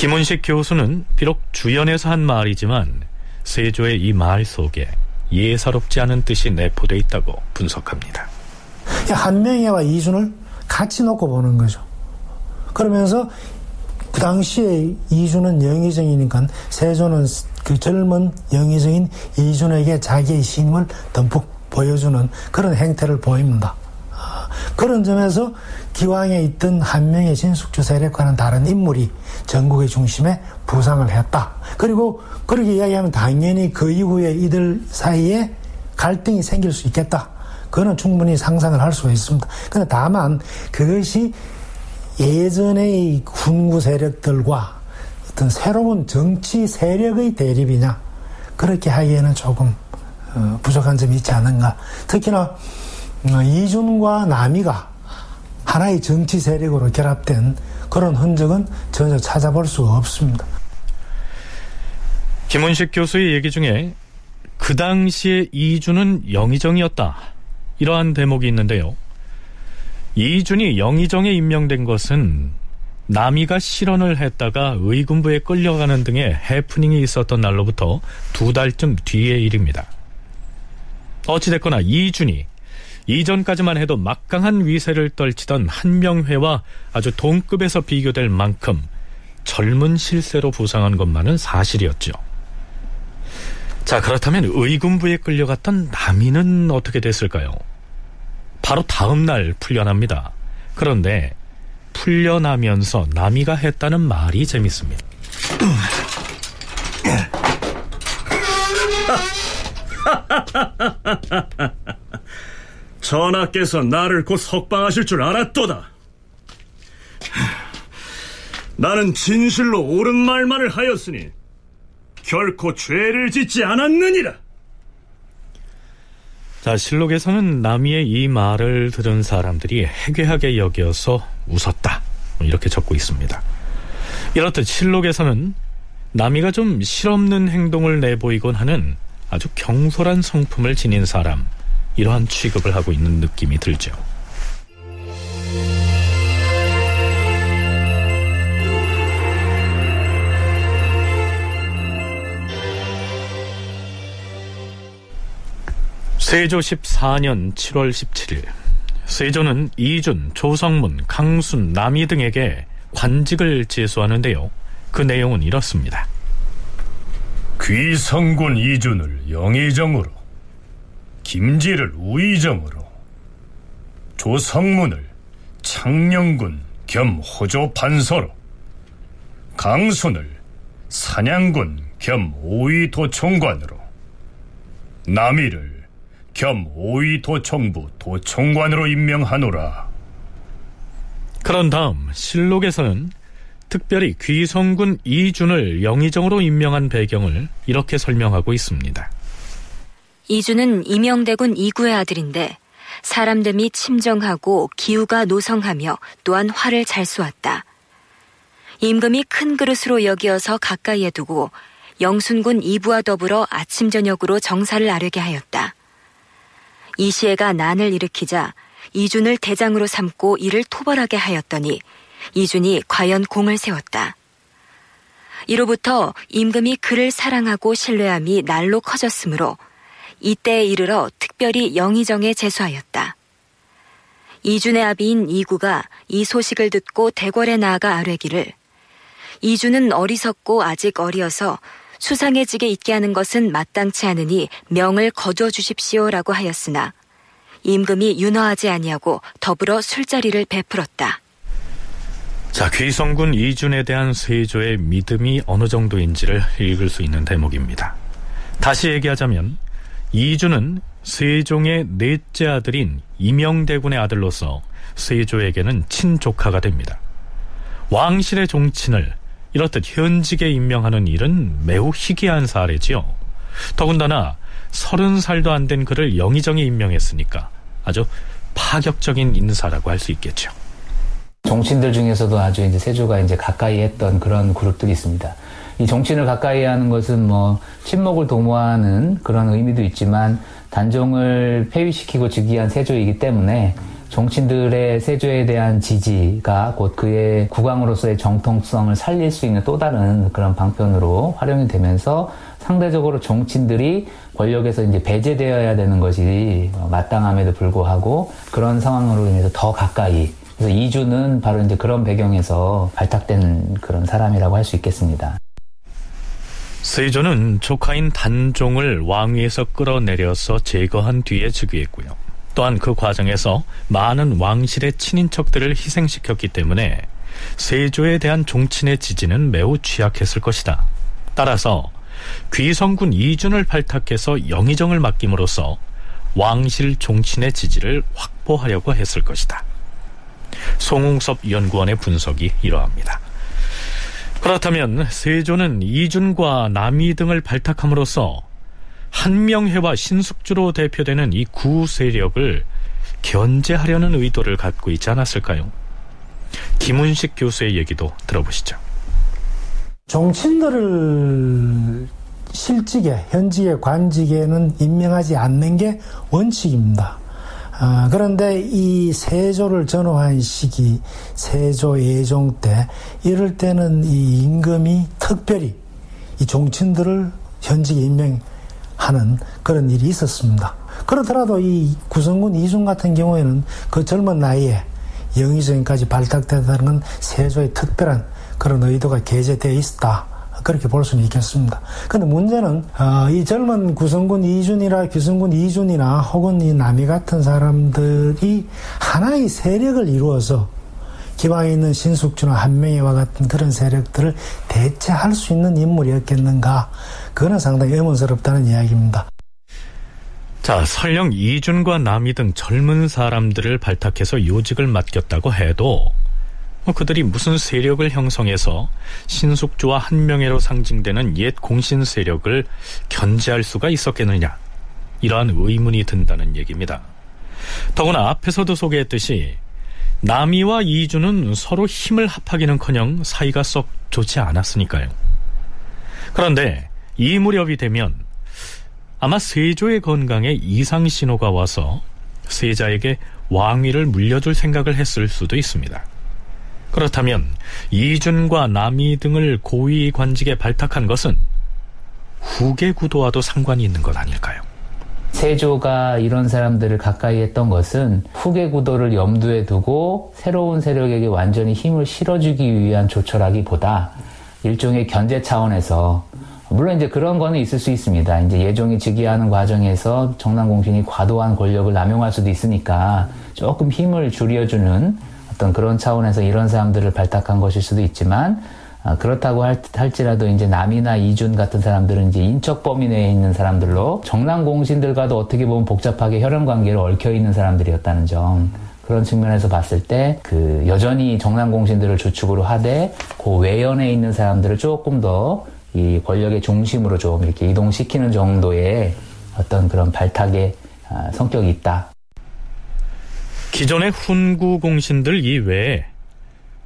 Speaker 2: 김은식 교수는 비록 주연에서 한 말이지만 세조의 이 말 속에 예사롭지 않은 뜻이 내포돼 있다고 분석합니다.
Speaker 10: 한명회와 이준을 같이 놓고 보는 거죠. 그러면서 그 당시에 이준은 영의정이니까 세조는 그 젊은 영의정인 이준에게 자기의 힘을 듬뿍 보여주는 그런 행태를 보입니다. 그런 점에서 기왕에 있던 한명의 진숙주 세력과는 다른 인물이 전국의 중심에 부상을 했다. 그리고 그렇게 이야기하면 당연히 그 이후에 이들 사이에 갈등이 생길 수 있겠다. 그거는 충분히 상상을 할 수가 있습니다. 근데 다만 그것이 예전의 군구 세력들과 어떤 새로운 정치 세력의 대립이냐 그렇게 하기에는 조금 어, 부족한 점이 있지 않은가. 특히나 어, 이준과 남이가 하나의 정치 세력으로 결합된 그런 흔적은 전혀 찾아볼 수가 없습니다.
Speaker 2: 김은식 교수의 얘기 중에 그 당시에 이준은 영의정이었다. 이러한 대목이 있는데요. 이준이 영의정에 임명된 것은 남이가 실언을 했다가 의군부에 끌려가는 등의 해프닝이 있었던 날로부터 두 달쯤 뒤의 일입니다. 어찌됐거나 이준이 이전까지만 해도 막강한 위세를 떨치던 한명회와 아주 동급에서 비교될 만큼 젊은 실세로 부상한 것만은 사실이었죠. 자, 그렇다면 의군부에 끌려갔던 남이는 어떻게 됐을까요? 바로 다음 날 풀려납니다. 그런데 풀려나면서 남이가 했다는 말이 재밌습니다. [laughs]
Speaker 11: 전하께서 나를 곧 석방하실 줄 알았도다. 나는 진실로 옳은 말만을 하였으니 결코 죄를 짓지 않았느니라.
Speaker 2: 자, 실록에서는 남이의 이 말을 들은 사람들이 해괴하게 여겨서 웃었다. 이렇게 적고 있습니다. 이렇듯 실록에서는 남이가 좀 실없는 행동을 내보이곤 하는 아주 경솔한 성품을 지닌 사람, 이러한 취급을 하고 있는 느낌이 들죠. 세조 14년 7월 17일 세조는 이준, 조성문, 강순, 남이 등에게 관직을 제수하는데요. 그 내용은 이렇습니다.
Speaker 3: 귀성군 이준을 영의정으로 김지를 우의정으로 조성문을 창녕군 겸 호조 판서로 강순을 산양군 겸 오의도총관으로 남이를 겸 오의도총부 도총관으로 임명하노라.
Speaker 2: 그런 다음 실록에서는 특별히 귀성군 이준을 영의정으로 임명한 배경을 이렇게 설명하고 있습니다.
Speaker 1: 이준은 임영대군 이구의 아들인데 사람됨이 침정하고 기우가 노성하며 또한 활을 잘 쏘았다. 임금이 큰 그릇으로 여기어서 가까이에 두고 영순군 이부와 더불어 아침 저녁으로 정사를 아뢰게 하였다. 이시애가 난을 일으키자 이준을 대장으로 삼고 이를 토벌하게 하였더니 이준이 과연 공을 세웠다. 이로부터 임금이 그를 사랑하고 신뢰함이 날로 커졌으므로 이때에 이르러 특별히 영의정에 제수하였다. 이준의 아비인 이구가 이 소식을 듣고 대궐에 나아가 아뢰기를 이준은 어리석고 아직 어리어서 직에 있게 하는 것은 마땅치 않으니 명을 거둬 주십시오라고 하였으나 임금이 윤허하지 아니하고 더불어 술자리를 베풀었다.
Speaker 2: 자, 귀성군 이준에 대한 세조의 믿음이 어느 정도인지를 읽을 수 있는 대목입니다. 다시 얘기하자면 이준은 세종의 넷째 아들인 이명대군의 아들로서 세조에게는 친조카가 됩니다. 왕실의 종친을 이렇듯 현직에 임명하는 일은 매우 희귀한 사례지요. 더군다나 서른 살도 안 된 그를 영의정에 임명했으니까 아주 파격적인 인사라고 할 수 있겠죠.
Speaker 9: 종친들 중에서도 아주 이제 세조가 이제 가까이 했던 그런 그룹들이 있습니다. 이 종친을 가까이 하는 것은 뭐 친목을 도모하는 그런 의미도 있지만 단종을 폐위시키고 즉위한 세조이기 때문에 종친들의 세조에 대한 지지가 곧 그의 국왕으로서의 정통성을 살릴 수 있는 또 다른 그런 방편으로 활용이 되면서 상대적으로 종친들이 권력에서 이제 배제되어야 되는 것이 마땅함에도 불구하고 그런 상황으로 인해서 더 가까이 그래서 이주는 바로 이제 그런 배경에서 발탁된 그런 사람이라고 할 수 있겠습니다.
Speaker 2: 세조는 조카인 단종을 왕위에서 끌어내려서 제거한 뒤에 즉위했고요. 또한 그 과정에서 많은 왕실의 친인척들을 희생시켰기 때문에 세조에 대한 종친의 지지는 매우 취약했을 것이다. 따라서 귀성군 이준을 발탁해서 영의정을 맡김으로써 왕실 종친의 지지를 확보하려고 했을 것이다. 송웅섭 연구원의 분석이 이러합니다. 그렇다면 세조는 이준과 남이 등을 발탁함으로써 한명회와 신숙주로 대표되는 이 구 세력을 견제하려는 의도를 갖고 있지 않았을까요? 김은식 교수의 얘기도 들어보시죠.
Speaker 10: 정치인들을 실직에 현직에 관직에는 임명하지 않는 게 원칙입니다. 아, 그런데 이 세조를 전후한 시기 세조 예종 때 이럴 때는 이 임금이 특별히 이 종친들을 현직에 임명하는 그런 일이 있었습니다. 그렇더라도 이 구성군 이중 같은 경우에는 그 젊은 나이에 영의정까지 발탁되다는 건 세조의 특별한 그런 의도가 게재되어 있었다. 그렇게 볼 수는 있겠습니다. 근데 문제는 어, 이 젊은 구성군 이준이나 규성군 이준이나 혹은 이 남이 같은 사람들이 하나의 세력을 이루어서 기방에 있는 신숙주나 한명희와 같은 그런 세력들을 대체할 수 있는 인물이었겠는가 그거는 상당히 의문스럽다는 이야기입니다.
Speaker 2: 자, 설령 이준과 남이 등 젊은 사람들을 발탁해서 요직을 맡겼다고 해도 뭐 그들이 무슨 세력을 형성해서 신숙주와 한명예로 상징되는 옛 공신 세력을 견제할 수가 있었겠느냐 이러한 의문이 든다는 얘기입니다. 더구나 앞에서도 소개했듯이 남이와 이주는 서로 힘을 합하기는커녕 사이가 썩 좋지 않았으니까요. 그런데 이 무렵이 되면 아마 세조의 건강에 이상 신호가 와서 세자에게 왕위를 물려줄 생각을 했을 수도 있습니다. 그렇다면 이준과 남이 등을 고위 관직에 발탁한 것은 후계 구도와도 상관이 있는 것 아닐까요?
Speaker 9: 세조가 이런 사람들을 가까이 했던 것은 후계 구도를 염두에 두고 새로운 세력에게 완전히 힘을 실어주기 위한 조처라기보다 일종의 견제 차원에서 물론 이제 그런 거는 있을 수 있습니다. 이제 예종이 즉위하는 과정에서 정남공신이 과도한 권력을 남용할 수도 있으니까 조금 힘을 줄여주는 어떤 그런 차원에서 이런 사람들을 발탁한 것일 수도 있지만 아, 그렇다고 할, 할지라도 이제 남이나 이준 같은 사람들은 이제 인적 범위 내에 있는 사람들로 정남 공신들과도 어떻게 보면 복잡하게 혈연 관계를 얽혀 있는 사람들이었다는 점. 그런 측면에서 봤을 때 그 여전히 정남 공신들을 주축으로 하되 그 외연에 있는 사람들을 조금 더 이 권력의 중심으로 좀 이렇게 이동시키는 정도의 어떤 그런 발탁의 아, 성격이 있다.
Speaker 2: 기존의 훈구 공신들 이외에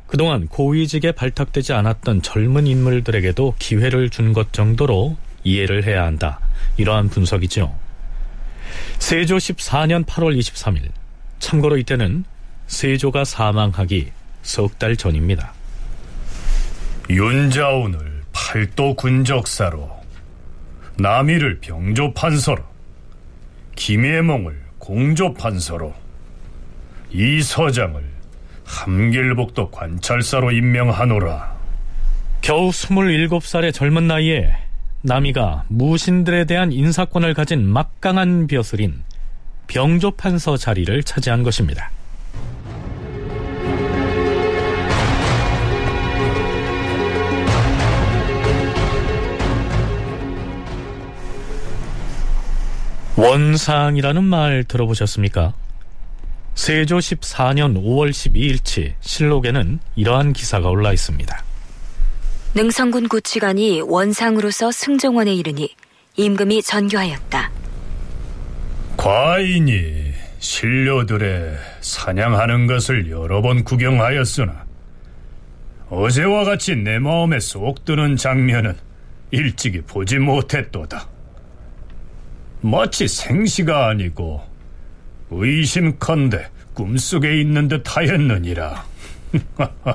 Speaker 2: 그동안 고위직에 발탁되지 않았던 젊은 인물들에게도 기회를 준 것 정도로 이해를 해야 한다. 이러한 분석이죠. 세조 14년 8월 23일 참고로 이때는 세조가 사망하기 석 달 전입니다.
Speaker 3: 윤자운을 팔도 군적사로 남이를 병조판서로 김예몽을 공조판서로 이 서장을 함길복도 관찰사로 임명하노라.
Speaker 2: 겨우 27살의 젊은 나이에 남이가 무신들에 대한 인사권을 가진 막강한 벼슬인 병조판서 자리를 차지한 것입니다. 원상이라는 말 들어보셨습니까? 세조 14년 5월 12일치 실록에는 이러한 기사가 올라 있습니다.
Speaker 1: 능성군 구치관이 원상으로서 승정원에 이르니 임금이 전교하였다.
Speaker 3: 과인이 신료들의 사냥하는 것을 여러 번 구경하였으나 어제와 같이 내 마음에 쏙 드는 장면은 일찍이 보지 못했도다. 마치 생시가 아니고 의심컨대 꿈속에 있는 듯 하였느니라. [laughs]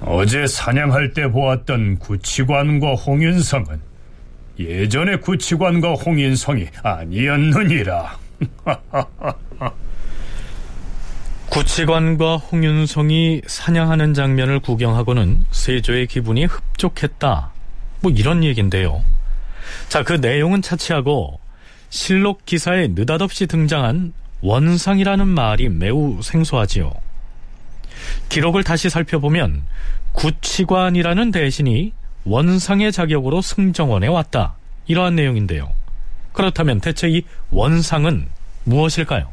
Speaker 3: 어제 사냥할 때 보았던 구치관과 홍윤성은 예전의 구치관과 홍인성이 아니었느니라. [laughs]
Speaker 2: 구치관과 홍윤성이 사냥하는 장면을 구경하고는 세조의 기분이 흡족했다. 뭐 이런 얘긴데요. 자, 그 내용은 차치하고 실록 기사에 느닷없이 등장한 원상이라는 말이 매우 생소하지요. 기록을 다시 살펴보면 구치관이라는 대신이 원상의 자격으로 승정원에 왔다. 이러한 내용인데요. 그렇다면 대체 이 원상은 무엇일까요?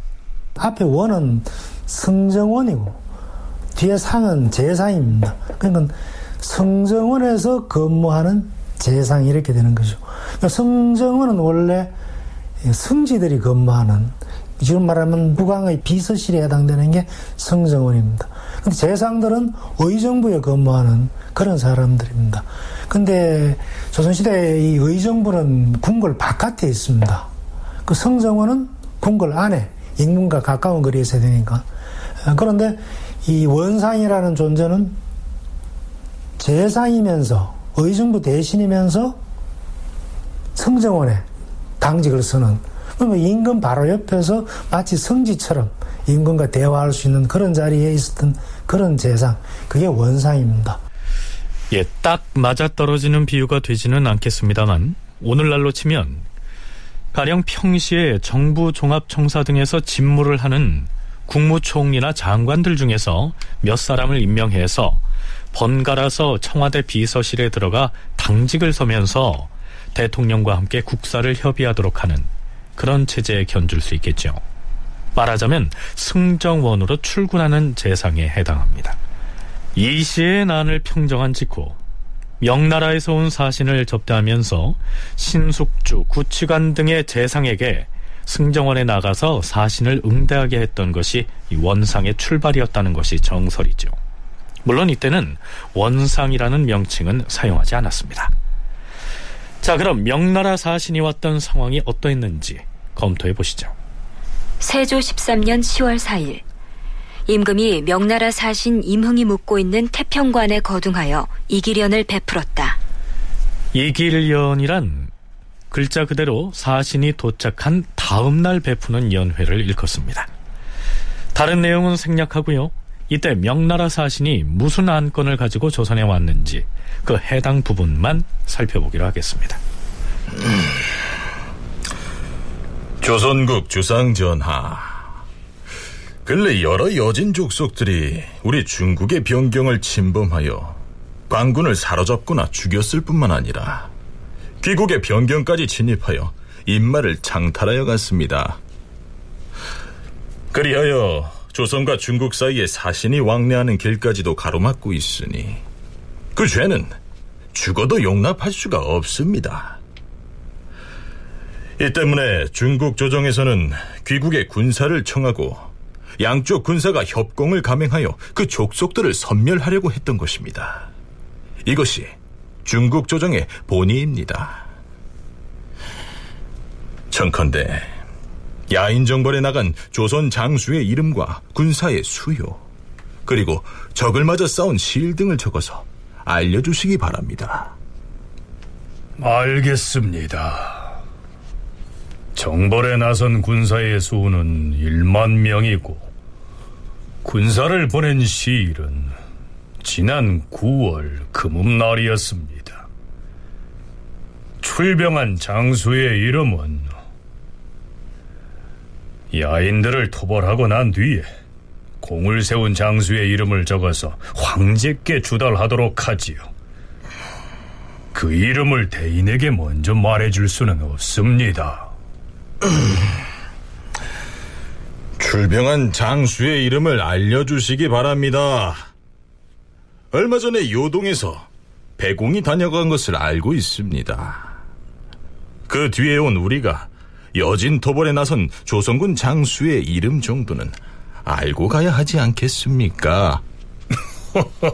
Speaker 10: 앞에 원은 승정원이고 뒤에 상은 재상입니다. 그러니까 승정원에서 근무하는 재상이 이렇게 되는 거죠. 그러니까 승정원은 원래 승지들이 근무하는 지금 말하면 무광의 비서실에 해당되는 게 승정원입니다. 근데 재상들은 의정부에 근무하는 그런 사람들입니다. 근데 조선시대 이 의정부는 궁궐 바깥에 있습니다. 그 성정원은 궁궐 안에 인문과 가까운 거리에 있어야 되니까. 그런데 이 원상이라는 존재는 재상이면서 의정부 대신이면서 성정원에 당직을 쓰는 그러면 임금 바로 옆에서 마치 성지처럼 임금과 대화할 수 있는 그런 자리에 있었던 그런 재상 그게 원상입니다.
Speaker 2: 예, 딱 맞아떨어지는 비유가 되지는 않겠습니다만 오늘날로 치면 가령 평시에 정부 종합청사 등에서 직무를 하는 국무총리나 장관들 중에서 몇 사람을 임명해서 번갈아서 청와대 비서실에 들어가 당직을 서면서 대통령과 함께 국사를 협의하도록 하는 그런 체제에 견줄 수 있겠죠. 말하자면 승정원으로 출근하는 재상에 해당합니다. 이 시의 난을 평정한 직후 명나라에서 온 사신을 접대하면서 신숙주, 구치관 등의 재상에게 승정원에 나가서 사신을 응대하게 했던 것이 원상의 출발이었다는 것이 정설이죠. 물론 이때는 원상이라는 명칭은 사용하지 않았습니다. 자, 그럼 명나라 사신이 왔던 상황이 어떠했는지 검토해 보시죠.
Speaker 1: 세조 13년 10월 4일 임금이 명나라 사신 임흥이 묵고 있는 태평관에 거둥하여 이기련을 베풀었다.
Speaker 2: 이길연이란 글자 그대로 사신이 도착한 다음 날 베푸는 연회를 일컫습니다. 다른 내용은 생략하고요. 이때 명나라 사신이 무슨 안건을 가지고 조선에 왔는지 그 해당 부분만 살펴보기로 하겠습니다.
Speaker 12: 조선국 주상 전하. 근래 여러 여진 족속들이 우리 중국의 변경을 침범하여 관군을 사로잡거나 죽였을 뿐만 아니라 귀국의 변경까지 진입하여 인마를 장탈하여 갔습니다. 그리하여 조선과 중국 사이에 사신이 왕래하는 길까지도 가로막고 있으니 그 죄는 죽어도 용납할 수가 없습니다. 이 때문에 중국 조정에서는 귀국의 군사를 청하고 양쪽 군사가 협공을 감행하여 그 족속들을 섬멸하려고 했던 것입니다. 이것이 중국 조정의 본의입니다. 청컨대 야인 정벌에 나간 조선 장수의 이름과 군사의 수요 그리고 적을 맞아 싸운 실 등을 적어서 알려주시기 바랍니다.
Speaker 3: 알겠습니다. 정벌에 나선 군사의 수는 1만 명이고 군사를 보낸 시일은 지난 9월 금음날이었습니다. 출병한 장수의 이름은 야인들을 토벌하고 난 뒤에 공을 세운 장수의 이름을 적어서 황제께 주달하도록 하지요. 그 이름을 대인에게 먼저 말해줄 수는 없습니다.
Speaker 12: 출병한 장수의 이름을 알려주시기 바랍니다. 얼마 전에 요동에서 배공이 다녀간 것을 알고 있습니다. 그 뒤에 온 우리가 여진 토벌에 나선 조선군 장수의 이름 정도는 알고 가야 하지 않겠습니까? [laughs]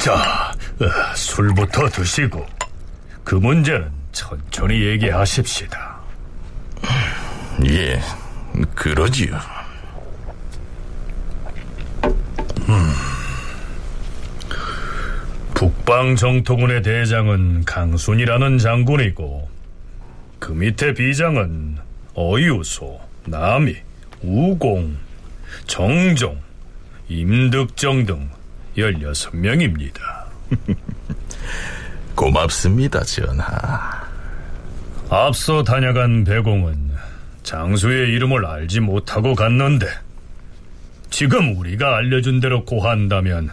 Speaker 3: 자, 어, 술부터 드시고 그 문제는 천천히 얘기하십시다.
Speaker 12: 예, 그러지요.
Speaker 3: 북방 정토군의 대장은 강순이라는 장군이고 그 밑에 비장은 어유소, 남이, 우공, 정종, 임득정 등 16명입니다. [laughs]
Speaker 12: 고맙습니다, 전하.
Speaker 3: 앞서 다녀간 배공은 장수의 이름을 알지 못하고 갔는데 지금 우리가 알려준 대로 고한다면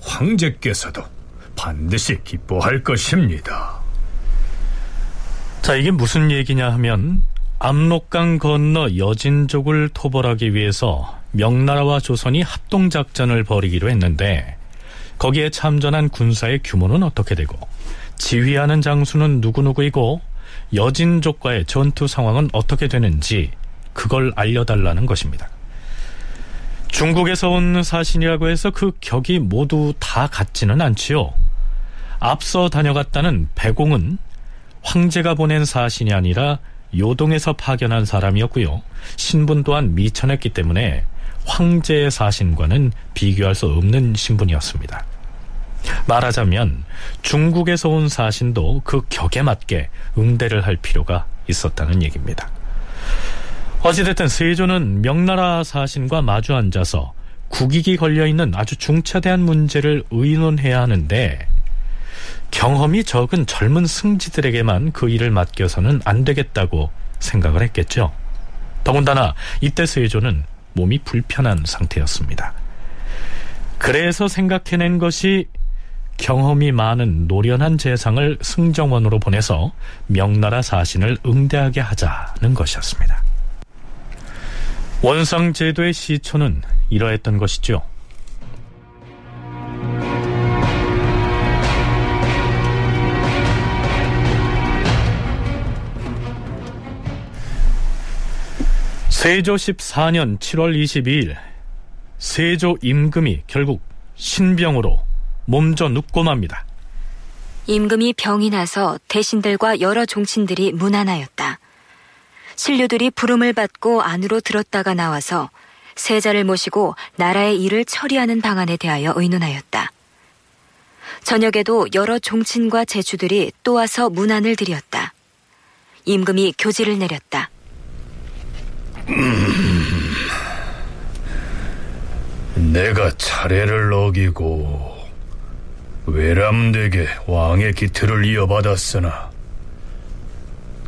Speaker 3: 황제께서도 반드시 기뻐할 것입니다.
Speaker 2: 자, 이게 무슨 얘기냐 하면 압록강 건너 여진족을 토벌하기 위해서 명나라와 조선이 합동작전을 벌이기로 했는데 거기에 참전한 군사의 규모는 어떻게 되고 지휘하는 장수는 누구누구이고 여진족과의 전투 상황은 어떻게 되는지 그걸 알려달라는 것입니다. 중국에서 온 사신이라고 해서 그 격이 모두 다 같지는 않지요. 앞서 다녀갔다는 배공은 황제가 보낸 사신이 아니라 요동에서 파견한 사람이었고요. 신분 또한 미천했기 때문에 황제의 사신과는 비교할 수 없는 신분이었습니다. 말하자면 중국에서 온 사신도 그 격에 맞게 응대를 할 필요가 있었다는 얘기입니다. 어찌됐든 세조는 명나라 사신과 마주 앉아서 국익이 걸려있는 아주 중차대한 문제를 의논해야 하는데 경험이 적은 젊은 승지들에게만 그 일을 맡겨서는 안 되겠다고 생각을 했겠죠. 더군다나 이때 세조는 몸이 불편한 상태였습니다. 그래서 생각해낸 것이 경험이 많은 노련한 재상을 승정원으로 보내서 명나라 사신을 응대하게 하자는 것이었습니다. 원상제도의 시초는 이러했던 것이죠. 세조 14년 7월 22일 세조 임금이 결국 신병으로 몸져 눕고 맙니다.
Speaker 1: 임금이 병이 나서 대신들과 여러 종친들이 무난하였다. 신료들이 부름을 받고 안으로 들었다가 나와서 세자를 모시고 나라의 일을 처리하는 방안에 대하여 의논하였다. 저녁에도 여러 종친과 제주들이 또 와서 문안을 드렸다. 임금이 교지를 내렸다.
Speaker 3: 음, 내가 차례를 어기고 외람되게 왕의 기틀을 이어받았으나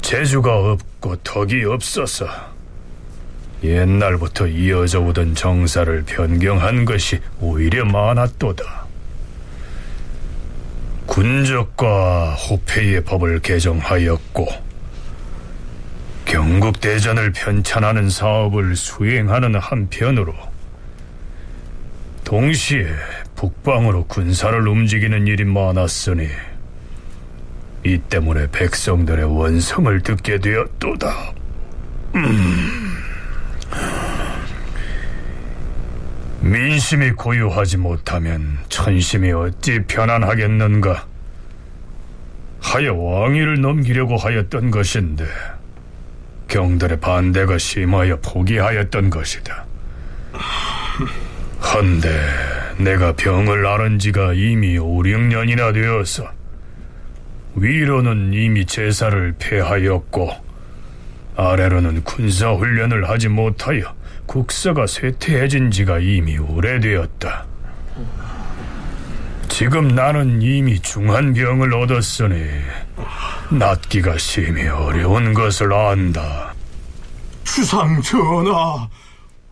Speaker 3: 재주가 없고 덕이 없어서 옛날부터 이어져 오던 정사를 변경한 것이 오히려 많았도다. 군적과 호패의 법을 개정하였고 경국대전을 편찬하는 사업을 수행하는 한편으로 동시에 북방으로 군사를 움직이는 일이 많았으니 이 때문에 백성들의 원성을 듣게 되었도다. 음. 민심이 고유하지 못하면 천심이 어찌 편안하겠는가? 하여 왕위를 넘기려고 하였던 것인데 경들의 반대가 심하여 포기하였던 것이다. 헌데 내가 병을 앓은 지가 이미 5, 6년이나 되어서 위로는 이미 제사를 폐하였고 아래로는 군사 훈련을 하지 못하여 국사가 쇠퇴해진 지가 이미 오래되었다. 지금 나는 이미 중한 병을 얻었으니 낫기가 심히 어려운 것을 안다.
Speaker 13: 주상 전하,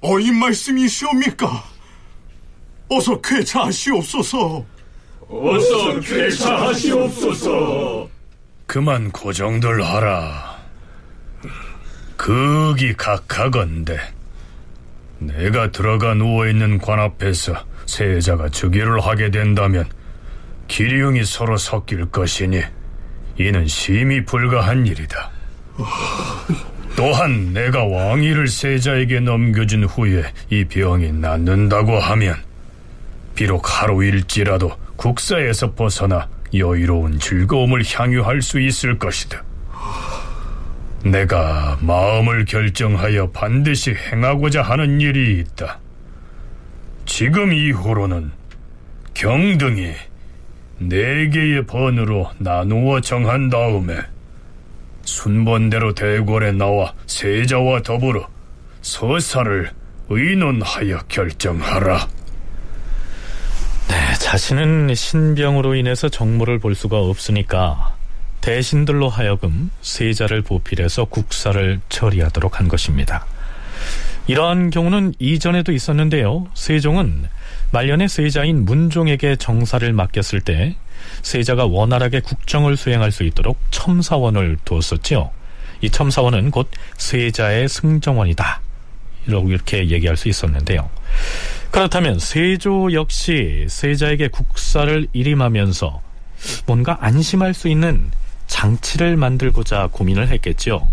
Speaker 13: 어인 말씀이시옵니까? 어서 쾌차하시옵소서.
Speaker 11: 어서 쾌차하시옵소서.
Speaker 3: 그만 고정들 하라. 극이 각하건대 내가 들어가 누워있는 관 앞에서 세자가 즉위를 하게 된다면 기룡이 서로 섞일 것이니 이는 심히 불가한 일이다. 또한 내가 왕위를 세자에게 넘겨준 후에 이 병이 낫는다고 하면 비록 하루일지라도 국사에서 벗어나 여유로운 즐거움을 향유할 수 있을 것이다. 내가 마음을 결정하여 반드시 행하고자 하는 일이 있다. 지금 이후로는 경등이 네 개의 번으로 나누어 정한 다음에 순번대로 대궐에 나와 세자와 더불어 서사를 의논하여 결정하라.
Speaker 2: 네, 자신은 신병으로 인해서 정무를 볼 수가 없으니까 대신들로 하여금 세자를 보필해서 국사를 처리하도록 한 것입니다. 이러한 경우는 이전에도 있었는데요. 세종은 말년에 세자인 문종에게 정사를 맡겼을 때 세자가 원활하게 국정을 수행할 수 있도록 첨사원을 두었었지요. 이 첨사원은 곧 세자의 승정원이다. 이렇게 얘기할 수 있었는데요. 그렇다면 세조 역시 세자에게 국사를 일임하면서 뭔가 안심할 수 있는 장치를 만들고자 고민을 했겠지요.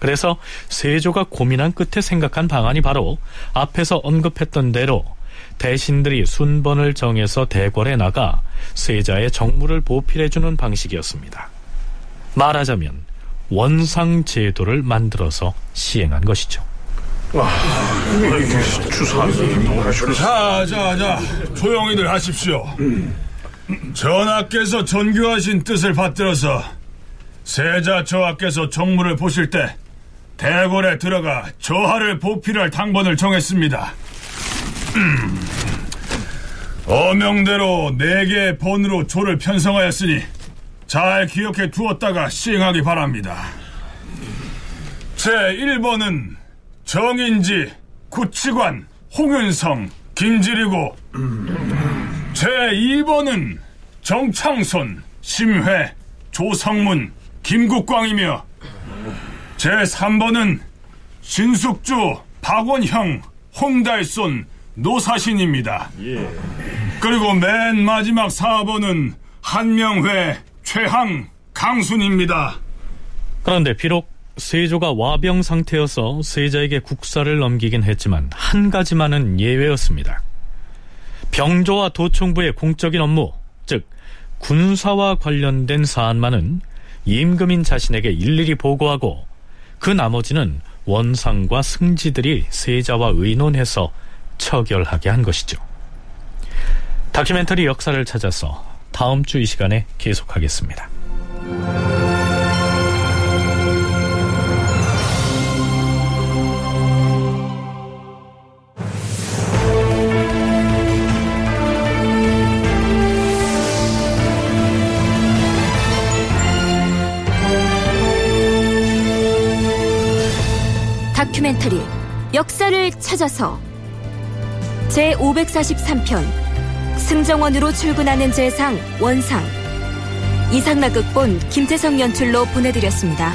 Speaker 2: 그래서 세조가 고민한 끝에 생각한 방안이 바로 앞에서 언급했던 대로 대신들이 순번을 정해서 대궐에 나가 세자의 정무를 보필해주는 방식이었습니다. 말하자면 원상 제도를 만들어서 시행한 것이죠.
Speaker 11: 자, 자, 자, 조용히들 하십시오. 전하께서 전교하신 뜻을 받들어서 세자 저하께서 정무를 보실 때 대궐에 들어가 저하를 보필할 당번을 정했습니다. 음, 어명대로 네 개의 번으로 조를 편성하였으니 잘 기억해 두었다가 시행하기 바랍니다. 제 1번은 정인지, 구치관, 홍윤성, 김지리고 제 2번은 정창손, 심회, 조성문, 김국광이며 제 3번은 신숙주, 박원형, 홍달손, 노사신입니다. 그리고 맨 마지막 4번은 한명회, 최항, 강순입니다.
Speaker 2: 그런데 비록 세조가 와병 상태여서 세자에게 국사를 넘기긴 했지만 한 가지만은 예외였습니다. 병조와 도총부의 공적인 업무, 즉 군사와 관련된 사안만은 임금인 자신에게 일일이 보고하고 그 나머지는 원상과 승지들이 세자와 의논해서 처결하게 한 것이죠. 다큐멘터리 역사를 찾아서 다음 주 이 시간에 계속하겠습니다.
Speaker 1: 다큐멘터리 역사를 찾아서 제 543편 승정원으로 출근하는 재상 원상 이상락 극본 김태성 연출로 보내드렸습니다.